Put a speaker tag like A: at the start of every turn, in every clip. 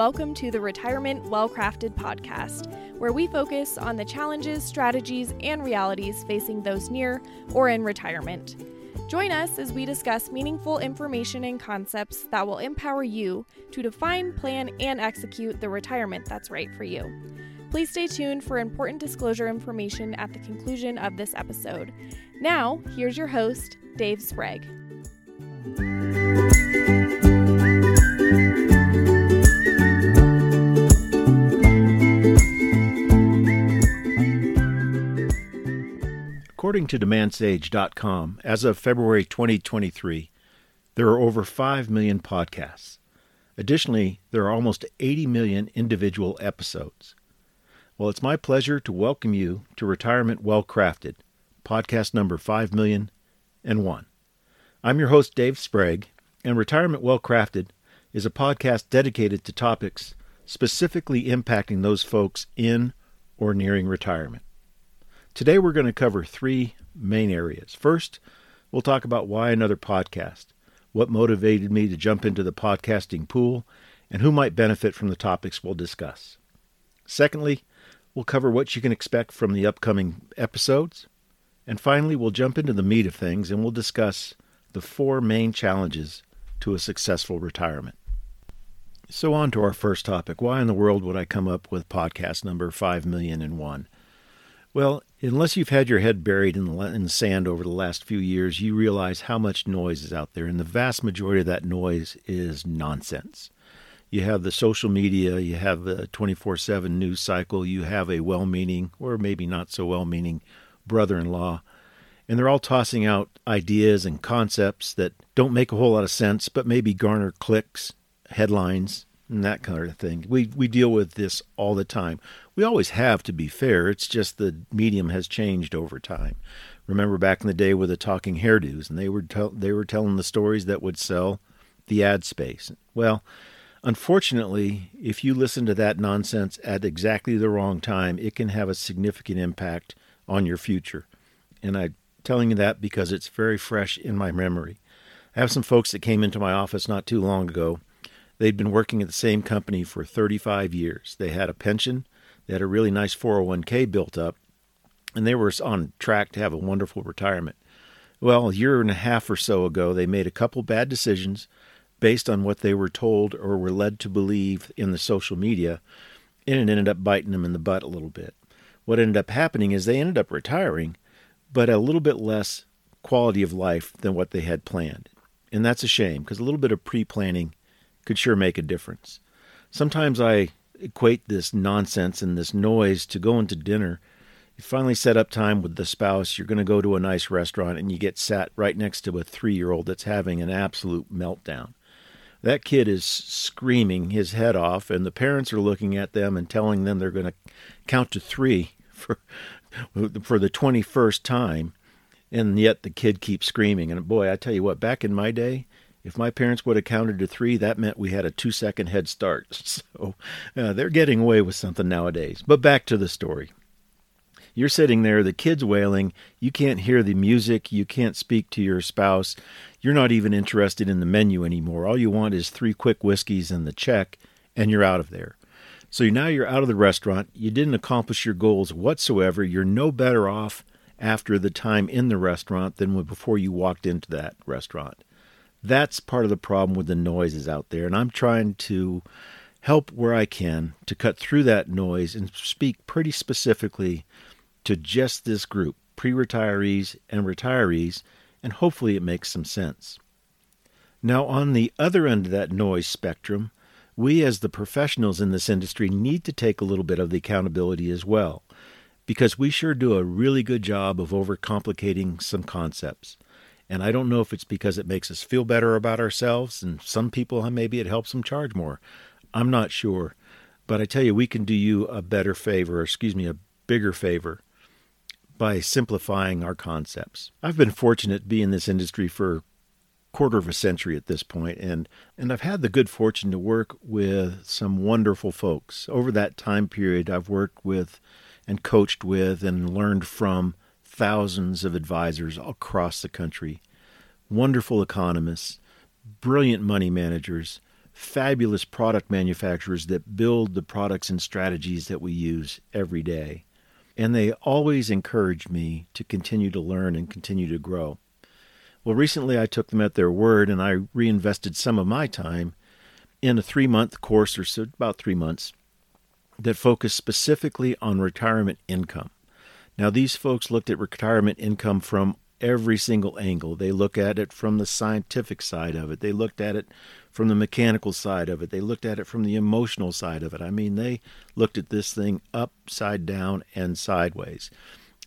A: welcome to the Retirement Well Crafted podcast, where we focus on the challenges, strategies, and realities facing those near or in retirement. Join us as we discuss meaningful information and concepts that will empower you to define, plan, and execute the retirement that's right for you. Please stay tuned for important disclosure information at the conclusion of this episode. Now, here's your host, Dave Sprague.
B: According to DemandSage.com, as of February 2023, there are over 5 million podcasts. Additionally, there are almost 80 million individual episodes. Well, it's my pleasure to welcome you to Retirement Well Crafted, podcast number 5 million and one. I'm your host, Dave Sprague, and Retirement Well Crafted is a podcast dedicated to topics specifically impacting those folks in or nearing retirement. Today we're going to cover three main areas. First, we'll talk about why another podcast, what motivated me to jump into the podcasting pool, and who might benefit from the topics we'll discuss. Secondly, we'll cover what you can expect from the upcoming episodes. And finally, we'll jump into the meat of things and we'll discuss the four main challenges to a successful retirement. So, on to our first topic. Why in the world would I come up with podcast number 5 million and one? Well, unless you've had your head buried in the, sand over the last few years, you realize how much noise is out there, and the vast majority of that noise is nonsense. You have the social media, you have the 24 7 news cycle, you have a well meaning, or maybe not so well meaning, brother in law, and they're all tossing out ideas and concepts that don't make a whole lot of sense, but maybe garner clicks, headlines, and that kind of thing. We we deal with this all the time. We always have to be fair. It's just the medium has changed over time. Remember back in the day with the talking hairdos, and they were they were telling the stories that would sell the ad space. Well, unfortunately, if you listen to that nonsense at exactly the wrong time, it can have a significant impact on your future. And I'm telling you that because it's very fresh in my memory. I have some folks that came into my office not too long ago They'd been working at the same company for 35 years. They had a pension, they had a really nice 401k built up, and they were on track to have a wonderful retirement. Well, a year and a half or so ago, they made a couple bad decisions based on what they were told or were led to believe in the social media, and it ended up biting them in the butt a little bit. What ended up happening is they ended up retiring, but a little bit less quality of life than what they had planned. And that's a shame because a little bit of pre planning could sure make a difference. Sometimes I equate this nonsense and this noise to going to dinner. You finally set up time with the spouse, you're going to go to a nice restaurant, and you get sat right next to a three year old that's having an absolute meltdown. That kid is screaming his head off, and the parents are looking at them and telling them they're going to count to three for, for the 21st time. And yet the kid keeps screaming. And boy, I tell you what, back in my day, if my parents would have counted to three, that meant we had a two second head start. So uh, they're getting away with something nowadays. But back to the story. You're sitting there, the kid's wailing, you can't hear the music, you can't speak to your spouse, you're not even interested in the menu anymore. All you want is three quick whiskeys and the check, and you're out of there. So now you're out of the restaurant, you didn't accomplish your goals whatsoever, you're no better off after the time in the restaurant than before you walked into that restaurant that's part of the problem with the noises out there. And I'm trying to help where I can to cut through that noise and speak pretty specifically to just this group, pre retirees and retirees, and hopefully it makes some sense. Now, on the other end of that noise spectrum, we as the professionals in this industry need to take a little bit of the accountability as well, because we sure do a really good job of overcomplicating some concepts. And I don't know if it's because it makes us feel better about ourselves, and some people maybe it helps them charge more. I'm not sure. But I tell you, we can do you a better favor, or excuse me, a bigger favor by simplifying our concepts. I've been fortunate to be in this industry for quarter of a century at this point and and I've had the good fortune to work with some wonderful folks. Over that time period I've worked with and coached with and learned from thousands of advisors across the country, wonderful economists, brilliant money managers, fabulous product manufacturers that build the products and strategies that we use every day. And they always encourage me to continue to learn and continue to grow. Well, recently I took them at their word and I reinvested some of my time in a three month course, or so, about three months, that focused specifically on retirement income. Now, these folks looked at retirement income from every single angle. They look at it from the scientific side of it. They looked at it from the mechanical side of it. They looked at it from the emotional side of it. I mean, they looked at this thing upside down and sideways.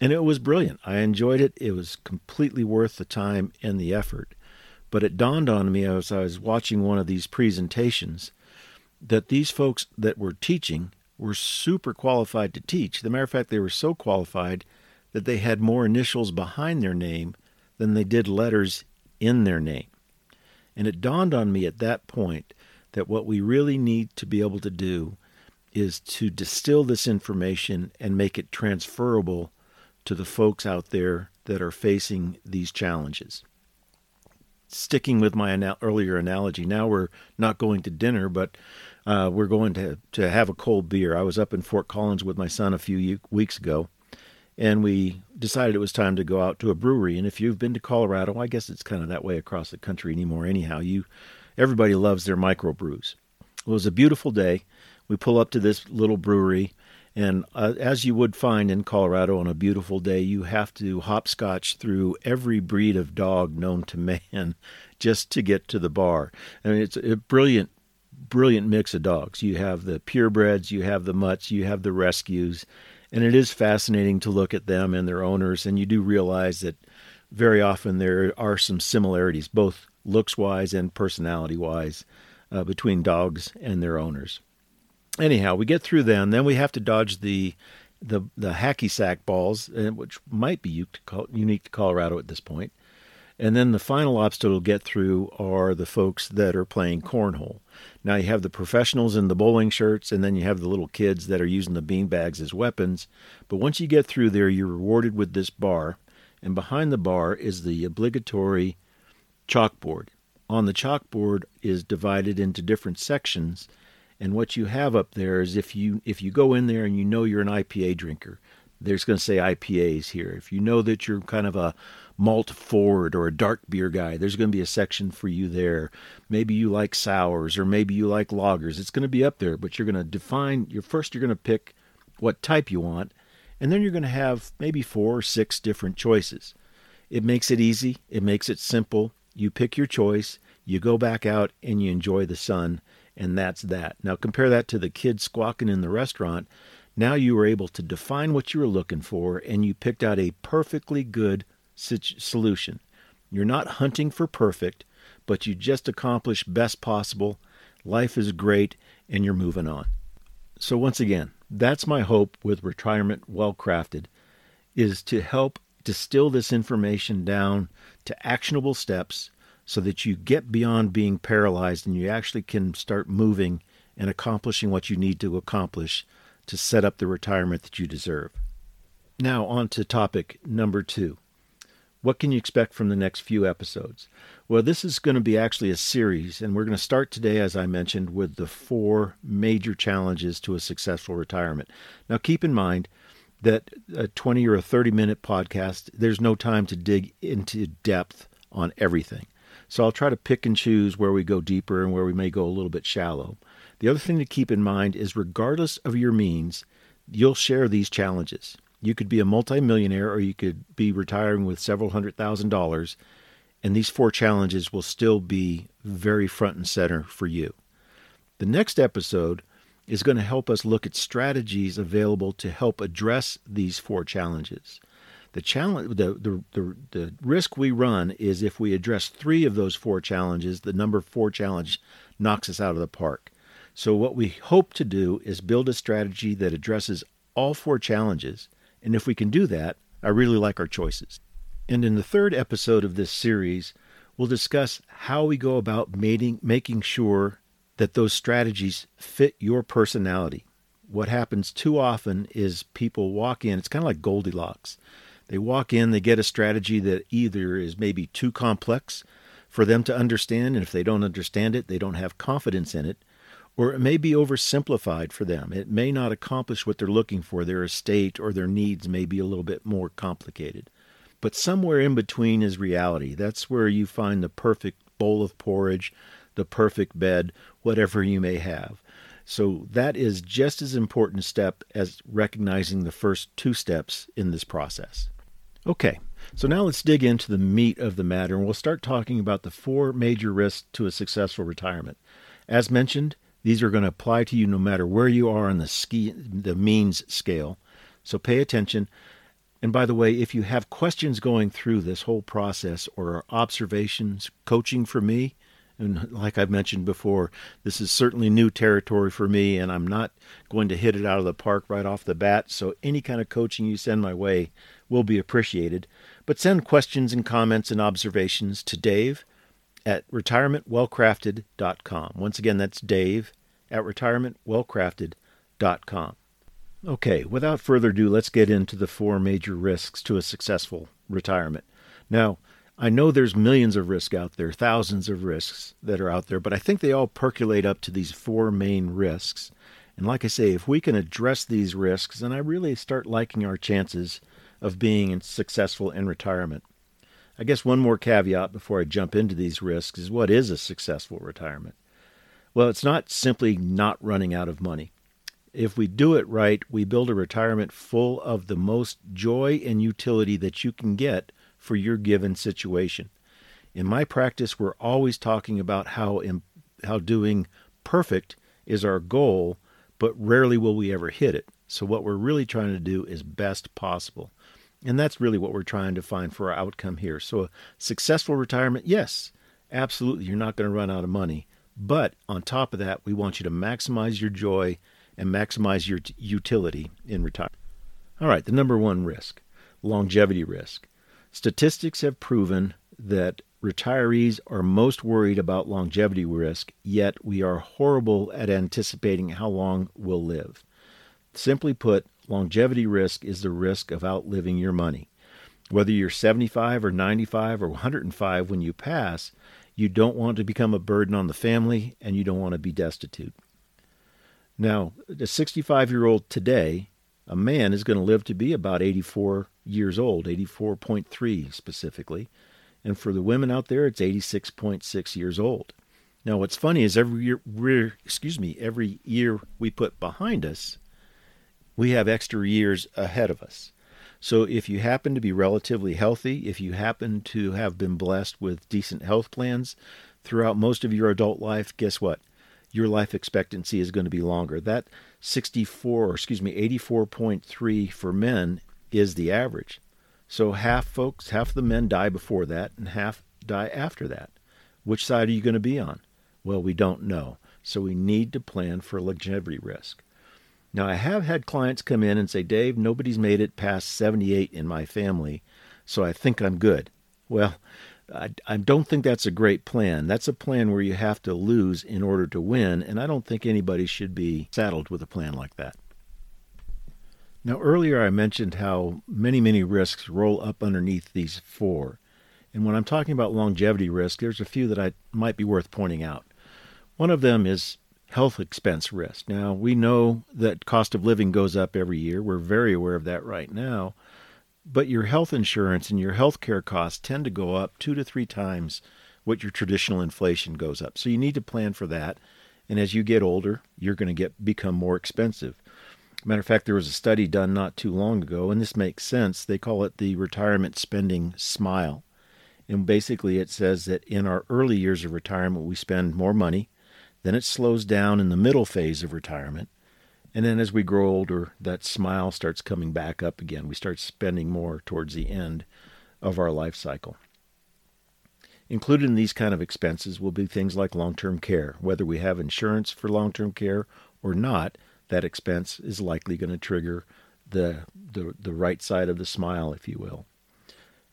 B: And it was brilliant. I enjoyed it. It was completely worth the time and the effort. But it dawned on me as I was watching one of these presentations that these folks that were teaching were super qualified to teach. A matter of fact, they were so qualified that they had more initials behind their name than they did letters in their name. And it dawned on me at that point that what we really need to be able to do is to distill this information and make it transferable to the folks out there that are facing these challenges. Sticking with my earlier analogy, now we're not going to dinner, but uh, we're going to, to have a cold beer. I was up in Fort Collins with my son a few weeks ago, and we decided it was time to go out to a brewery. And if you've been to Colorado, I guess it's kind of that way across the country anymore. Anyhow, you everybody loves their microbrews. It was a beautiful day. We pull up to this little brewery, and uh, as you would find in Colorado on a beautiful day, you have to hopscotch through every breed of dog known to man just to get to the bar. I mean, it's a brilliant, brilliant mix of dogs. You have the purebreds, you have the mutts, you have the rescues and it is fascinating to look at them and their owners, and you do realize that very often there are some similarities, both looks wise and personality wise, uh, between dogs and their owners. Anyhow, we get through them, then we have to dodge the the the hacky sack balls, uh, which might be unique to Colorado at this point. And then the final obstacle to get through are the folks that are playing cornhole. Now you have the professionals in the bowling shirts, and then you have the little kids that are using the bean bags as weapons. But once you get through there, you're rewarded with this bar, and behind the bar is the obligatory chalkboard. On the chalkboard is divided into different sections, and what you have up there is if you if you go in there and you know you're an IPA drinker, there's going to say IPAs here. If you know that you're kind of a malt forward or a dark beer guy, there's going to be a section for you there. Maybe you like sours or maybe you like lagers. It's going to be up there, but you're going to define your first you're going to pick what type you want, and then you're going to have maybe four or six different choices. It makes it easy, it makes it simple. You pick your choice, you go back out and you enjoy the sun, and that's that. Now compare that to the kids squawking in the restaurant. Now you were able to define what you were looking for and you picked out a perfectly good solution. You're not hunting for perfect, but you just accomplish best possible. Life is great, and you're moving on. So once again, that's my hope with retirement well crafted is to help distill this information down to actionable steps so that you get beyond being paralyzed and you actually can start moving and accomplishing what you need to accomplish to set up the retirement that you deserve. Now, on to topic number two what can you expect from the next few episodes? Well, this is going to be actually a series, and we're going to start today, as I mentioned, with the four major challenges to a successful retirement. Now, keep in mind that a 20 or a 30 minute podcast, there's no time to dig into depth on everything. So I'll try to pick and choose where we go deeper and where we may go a little bit shallow. The other thing to keep in mind is, regardless of your means, you'll share these challenges. You could be a multimillionaire or you could be retiring with several hundred thousand dollars, and these four challenges will still be very front and center for you. The next episode is going to help us look at strategies available to help address these four challenges. The challenge the, the, the, the risk we run is if we address three of those four challenges, the number four challenge knocks us out of the park. So what we hope to do is build a strategy that addresses all four challenges and if we can do that, I really like our choices. And in the third episode of this series, we'll discuss how we go about mating, making sure that those strategies fit your personality. What happens too often is people walk in, it's kind of like Goldilocks. They walk in, they get a strategy that either is maybe too complex for them to understand, and if they don't understand it, they don't have confidence in it, or it may be oversimplified for them. It may not accomplish what they're looking for. Their estate or their needs may be a little bit more complicated. But somewhere in between is reality. That's where you find the perfect bowl of porridge, the perfect bed, whatever you may have. So that is just as important a step as recognizing the first two steps in this process. Okay, so now let's dig into the meat of the matter and we'll start talking about the four major risks to a successful retirement. As mentioned, these are going to apply to you no matter where you are on the ski the means scale. So pay attention. And by the way, if you have questions going through this whole process or observations, coaching for me, and like I've mentioned before, this is certainly new territory for me, and I'm not going to hit it out of the park right off the bat. So, any kind of coaching you send my way will be appreciated. But send questions and comments and observations to Dave at retirementwellcrafted.com. Once again, that's Dave at retirementwellcrafted.com. Okay, without further ado, let's get into the four major risks to a successful retirement. Now, I know there's millions of risks out there, thousands of risks that are out there, but I think they all percolate up to these four main risks. And like I say, if we can address these risks, then I really start liking our chances of being successful in retirement. I guess one more caveat before I jump into these risks is what is a successful retirement? Well, it's not simply not running out of money. If we do it right, we build a retirement full of the most joy and utility that you can get for your given situation. In my practice, we're always talking about how how doing perfect is our goal, but rarely will we ever hit it. So what we're really trying to do is best possible. And that's really what we're trying to find for our outcome here. So a successful retirement, yes, absolutely, you're not going to run out of money. But on top of that, we want you to maximize your joy and maximize your t- utility in retirement. All right, the number one risk longevity risk. Statistics have proven that retirees are most worried about longevity risk, yet we are horrible at anticipating how long we'll live. Simply put, longevity risk is the risk of outliving your money. Whether you're 75 or 95 or 105 when you pass, you don't want to become a burden on the family and you don't want to be destitute. Now, a 65 year old today a man is going to live to be about 84 years old, 84.3 specifically. And for the women out there, it's 86.6 years old. Now, what's funny is every year, we're, excuse me, every year we put behind us, we have extra years ahead of us. So if you happen to be relatively healthy, if you happen to have been blessed with decent health plans throughout most of your adult life, guess what? Your life expectancy is going to be longer. That 64, or excuse me, 84.3 for men is the average. So half folks, half the men die before that, and half die after that. Which side are you going to be on? Well, we don't know. So we need to plan for longevity risk. Now, I have had clients come in and say, Dave, nobody's made it past 78 in my family, so I think I'm good. Well, I, I don't think that's a great plan. That's a plan where you have to lose in order to win, and I don't think anybody should be saddled with a plan like that. Now, earlier I mentioned how many, many risks roll up underneath these four. And when I'm talking about longevity risk, there's a few that I might be worth pointing out. One of them is health expense risk. Now, we know that cost of living goes up every year. We're very aware of that right now. But your health insurance and your health care costs tend to go up two to three times what your traditional inflation goes up. So you need to plan for that. And as you get older, you're going to get become more expensive. Matter of fact, there was a study done not too long ago, and this makes sense. They call it the retirement spending smile. And basically, it says that in our early years of retirement, we spend more money. Then it slows down in the middle phase of retirement. And then as we grow older, that smile starts coming back up again. We start spending more towards the end of our life cycle. Included in these kind of expenses will be things like long term care. Whether we have insurance for long term care or not, that expense is likely going to trigger the, the, the right side of the smile, if you will.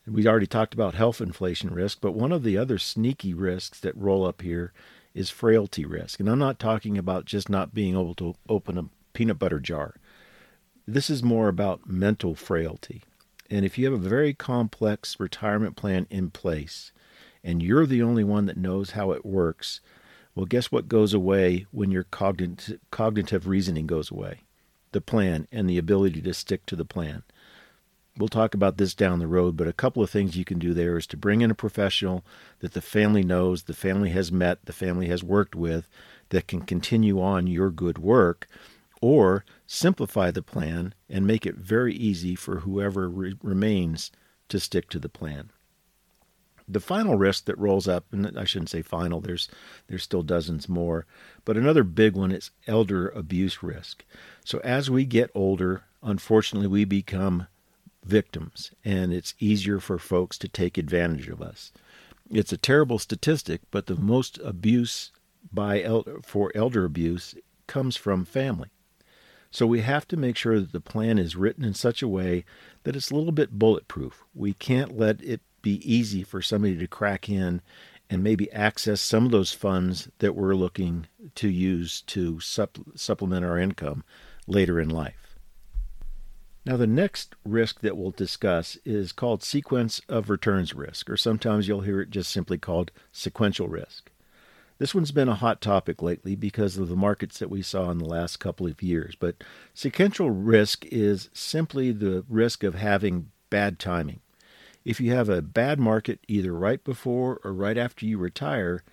B: We already talked about health inflation risk, but one of the other sneaky risks that roll up here is frailty risk. And I'm not talking about just not being able to open a peanut butter jar. This is more about mental frailty. And if you have a very complex retirement plan in place and you're the only one that knows how it works, well, guess what goes away when your cognitive, reasoning goes away? The plan and the ability to stick to the plan. We'll talk about this down the road, but a couple of things you can do there is to bring in a professional that the family knows, the family has met, the family has worked with, that can continue on your good work, or simplify the plan and make it very easy for whoever re- remains to stick to the plan. The final risk that rolls up, and I shouldn't say final, there's there's still dozens more, but another big one is elder abuse risk. So as we get older, unfortunately we become victims, and it's easier for folks to take advantage of us. It's a terrible statistic, but the most abuse by elder, for elder abuse comes from family. So we have to make sure that the plan is written in such a way that it's a little bit bulletproof. We can't let it be easy for somebody to crack in and maybe access some of those funds that we're looking to use to supplement our income later in life. Now, the next risk that we'll discuss is called sequence of returns risk, or sometimes you'll hear it just simply called sequential risk. This one's been a hot topic lately because of the markets that we saw in the last couple of years. But sequential risk is simply the risk of having bad timing. If you have a bad market either right before or right after you retire,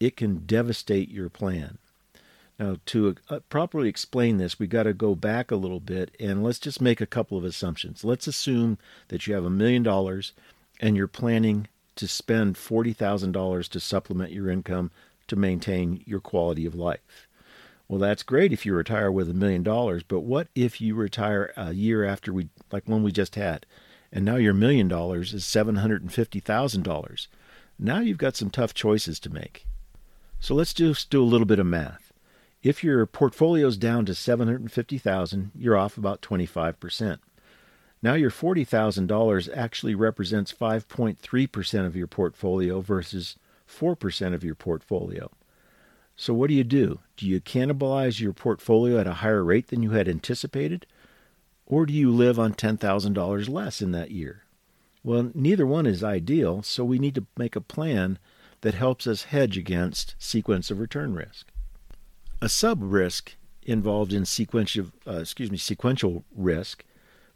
B: it can devastate your plan. Now, to uh, properly explain this, we got to go back a little bit and let's just make a couple of assumptions. Let's assume that you have a million dollars and you're planning to spend $40,000 to supplement your income to maintain your quality of life. Well, that's great if you retire with a million dollars, but what if you retire a year after we, like one we just had, and now your million dollars is $750,000? Now you've got some tough choices to make. So let's just do a little bit of math. If your portfolio's down to 750,000, you're off about 25%. Now your $40,000 actually represents 5.3% of your portfolio versus 4% of your portfolio. So, what do you do? Do you cannibalize your portfolio at a higher rate than you had anticipated? Or do you live on $10,000 less in that year? Well, neither one is ideal, so we need to make a plan that helps us hedge against sequence of return risk. A sub risk involved in sequential, uh, excuse me, sequential risk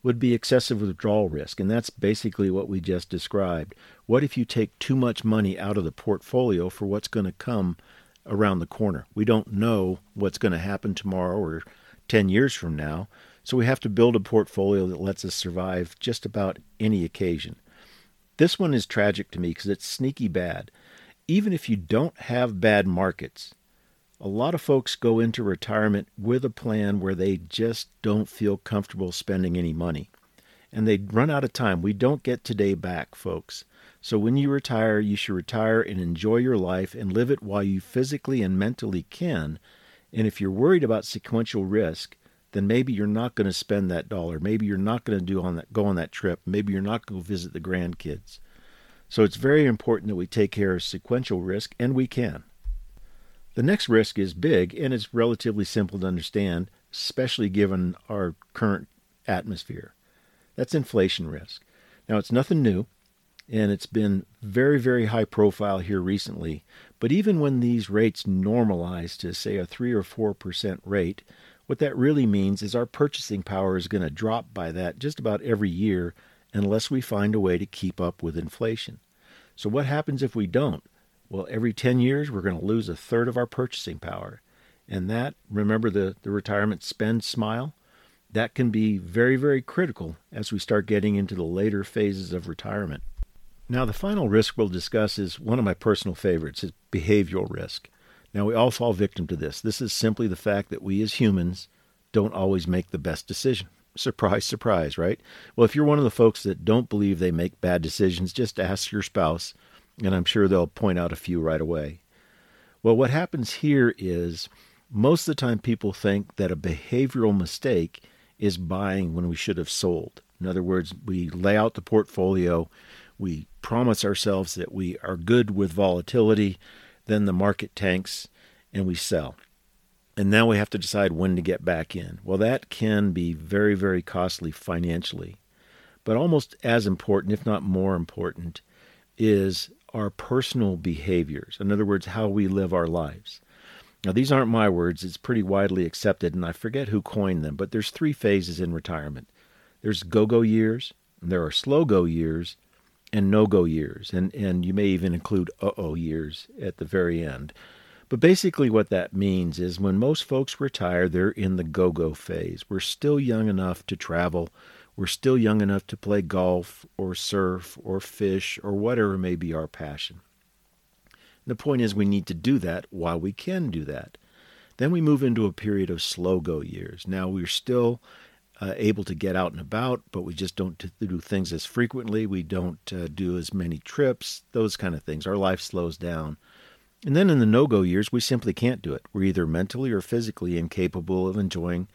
B: would be excessive withdrawal risk, and that's basically what we just described. What if you take too much money out of the portfolio for what's going to come around the corner? We don't know what's going to happen tomorrow or 10 years from now, so we have to build a portfolio that lets us survive just about any occasion. This one is tragic to me because it's sneaky bad. Even if you don't have bad markets, a lot of folks go into retirement with a plan where they just don't feel comfortable spending any money. And they run out of time. We don't get today back, folks. So when you retire, you should retire and enjoy your life and live it while you physically and mentally can. And if you're worried about sequential risk, then maybe you're not going to spend that dollar. Maybe you're not going to do on that go on that trip. Maybe you're not going to visit the grandkids. So it's very important that we take care of sequential risk, and we can. The next risk is big and it's relatively simple to understand, especially given our current atmosphere. That's inflation risk. Now, it's nothing new, and it's been very, very high profile here recently. But even when these rates normalize to, say, a 3 or 4% rate, what that really means is our purchasing power is going to drop by that just about every year unless we find a way to keep up with inflation. So, what happens if we don't? Well, every 10 years, we're going to lose a third of our purchasing power. And that, remember the, the retirement spend smile? That can be very, very critical as we start getting into the later phases of retirement. Now, the final risk we'll discuss is one of my personal favorites, is behavioral risk. Now, we all fall victim to this. This is simply the fact that we as humans don't always make the best decision. Surprise, surprise, right? Well, if you're one of the folks that don't believe they make bad decisions, just ask your spouse and I'm sure they'll point out a few right away. Well, what happens here is most of the time people think that a behavioral mistake is buying when we should have sold. In other words, we lay out the portfolio, we promise ourselves that we are good with volatility, then the market tanks and we sell. And now we have to decide when to get back in. Well, that can be very, very costly financially. But almost as important, if not more important, is our personal behaviors. In other words, how we live our lives. Now, these aren't my words, it's pretty widely accepted, and I forget who coined them, but there's three phases in retirement there's go go years, there are slow go years, and no go years. And, and you may even include uh oh years at the very end. But basically, what that means is when most folks retire, they're in the go go phase. We're still young enough to travel. We're still young enough to play golf or surf or fish or whatever may be our passion. The point is, we need to do that while we can do that. Then we move into a period of slow go years. Now we're still uh, able to get out and about, but we just don't do things as frequently. We don't uh, do as many trips, those kind of things. Our life slows down. And then in the no go years, we simply can't do it. We're either mentally or physically incapable of enjoying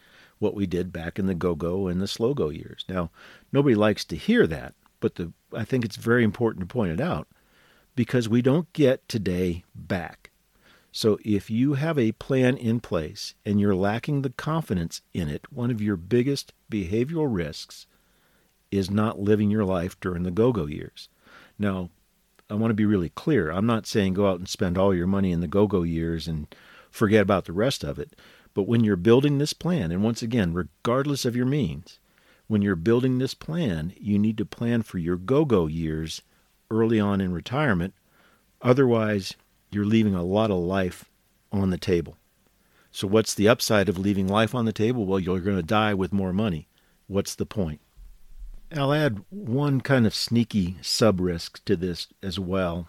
B: what we did back in the go go and the slow go years. Now, nobody likes to hear that, but the, I think it's very important to point it out because we don't get today back. So if you have a plan in place and you're lacking the confidence in it, one of your biggest behavioral risks is not living your life during the go go years. Now, I want to be really clear. I'm not saying go out and spend all your money in the go go years and forget about the rest of it. But when you're building this plan, and once again, regardless of your means, when you're building this plan, you need to plan for your go go years early on in retirement. Otherwise, you're leaving a lot of life on the table. So, what's the upside of leaving life on the table? Well, you're going to die with more money. What's the point? I'll add one kind of sneaky sub risk to this as well,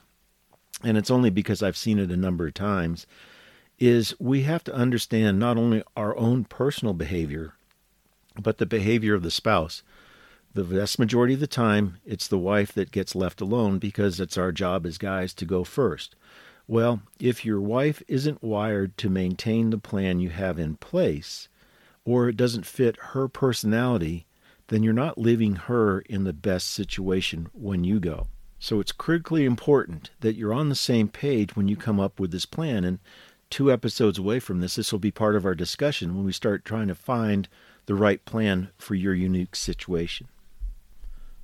B: and it's only because I've seen it a number of times. Is we have to understand not only our own personal behavior, but the behavior of the spouse. The vast majority of the time, it's the wife that gets left alone because it's our job as guys to go first. Well, if your wife isn't wired to maintain the plan you have in place, or it doesn't fit her personality, then you're not leaving her in the best situation when you go. So it's critically important that you're on the same page when you come up with this plan. And two episodes away from this, this will be part of our discussion when we start trying to find the right plan for your unique situation.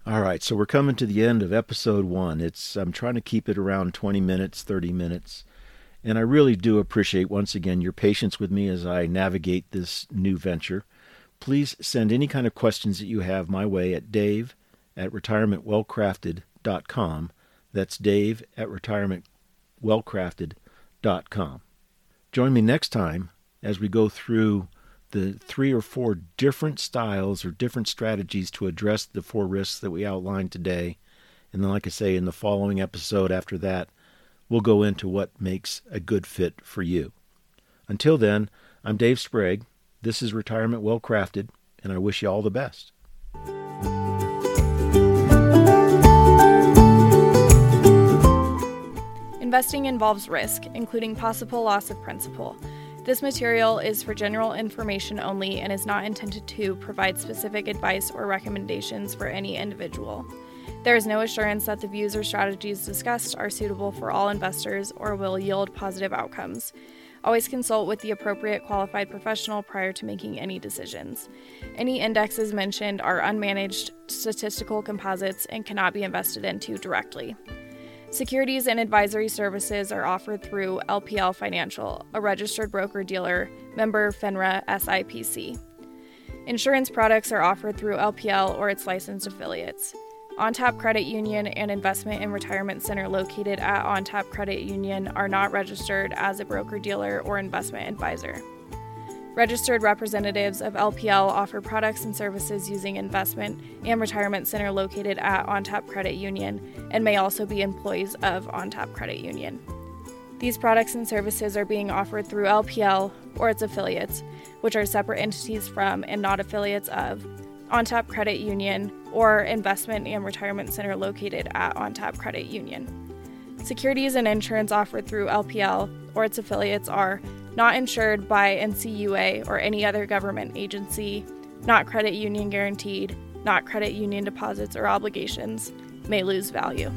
B: All right, so we're coming to the end of episode one. It's I'm trying to keep it around 20 minutes, 30 minutes. And I really do appreciate once again your patience with me as I navigate this new venture. Please send any kind of questions that you have my way at dave at retirementwellcrafted.com. That's dave at retirementwellcrafted.com. Join me next time as we go through the three or four different styles or different strategies to address the four risks that we outlined today. And then, like I say, in the following episode after that, we'll go into what makes a good fit for you. Until then, I'm Dave Sprague. This is Retirement Well Crafted, and I wish you all the best.
A: Investing involves risk, including possible loss of principal. This material is for general information only and is not intended to provide specific advice or recommendations for any individual. There is no assurance that the views or strategies discussed are suitable for all investors or will yield positive outcomes. Always consult with the appropriate qualified professional prior to making any decisions. Any indexes mentioned are unmanaged statistical composites and cannot be invested into directly. Securities and advisory services are offered through LPL Financial, a registered broker dealer, member FINRA SIPC. Insurance products are offered through LPL or its licensed affiliates. OnTap Credit Union and Investment and Retirement Center located at OnTap Credit Union are not registered as a broker dealer or investment advisor. Registered representatives of LPL offer products and services using Investment and Retirement Center located at OnTap Credit Union and may also be employees of OnTap Credit Union. These products and services are being offered through LPL or its affiliates, which are separate entities from and not affiliates of OnTap Credit Union or Investment and Retirement Center located at OnTap Credit Union. Securities and insurance offered through LPL or its affiliates are not insured by NCUA or any other government agency, not credit union guaranteed, not credit union deposits or obligations, may lose value.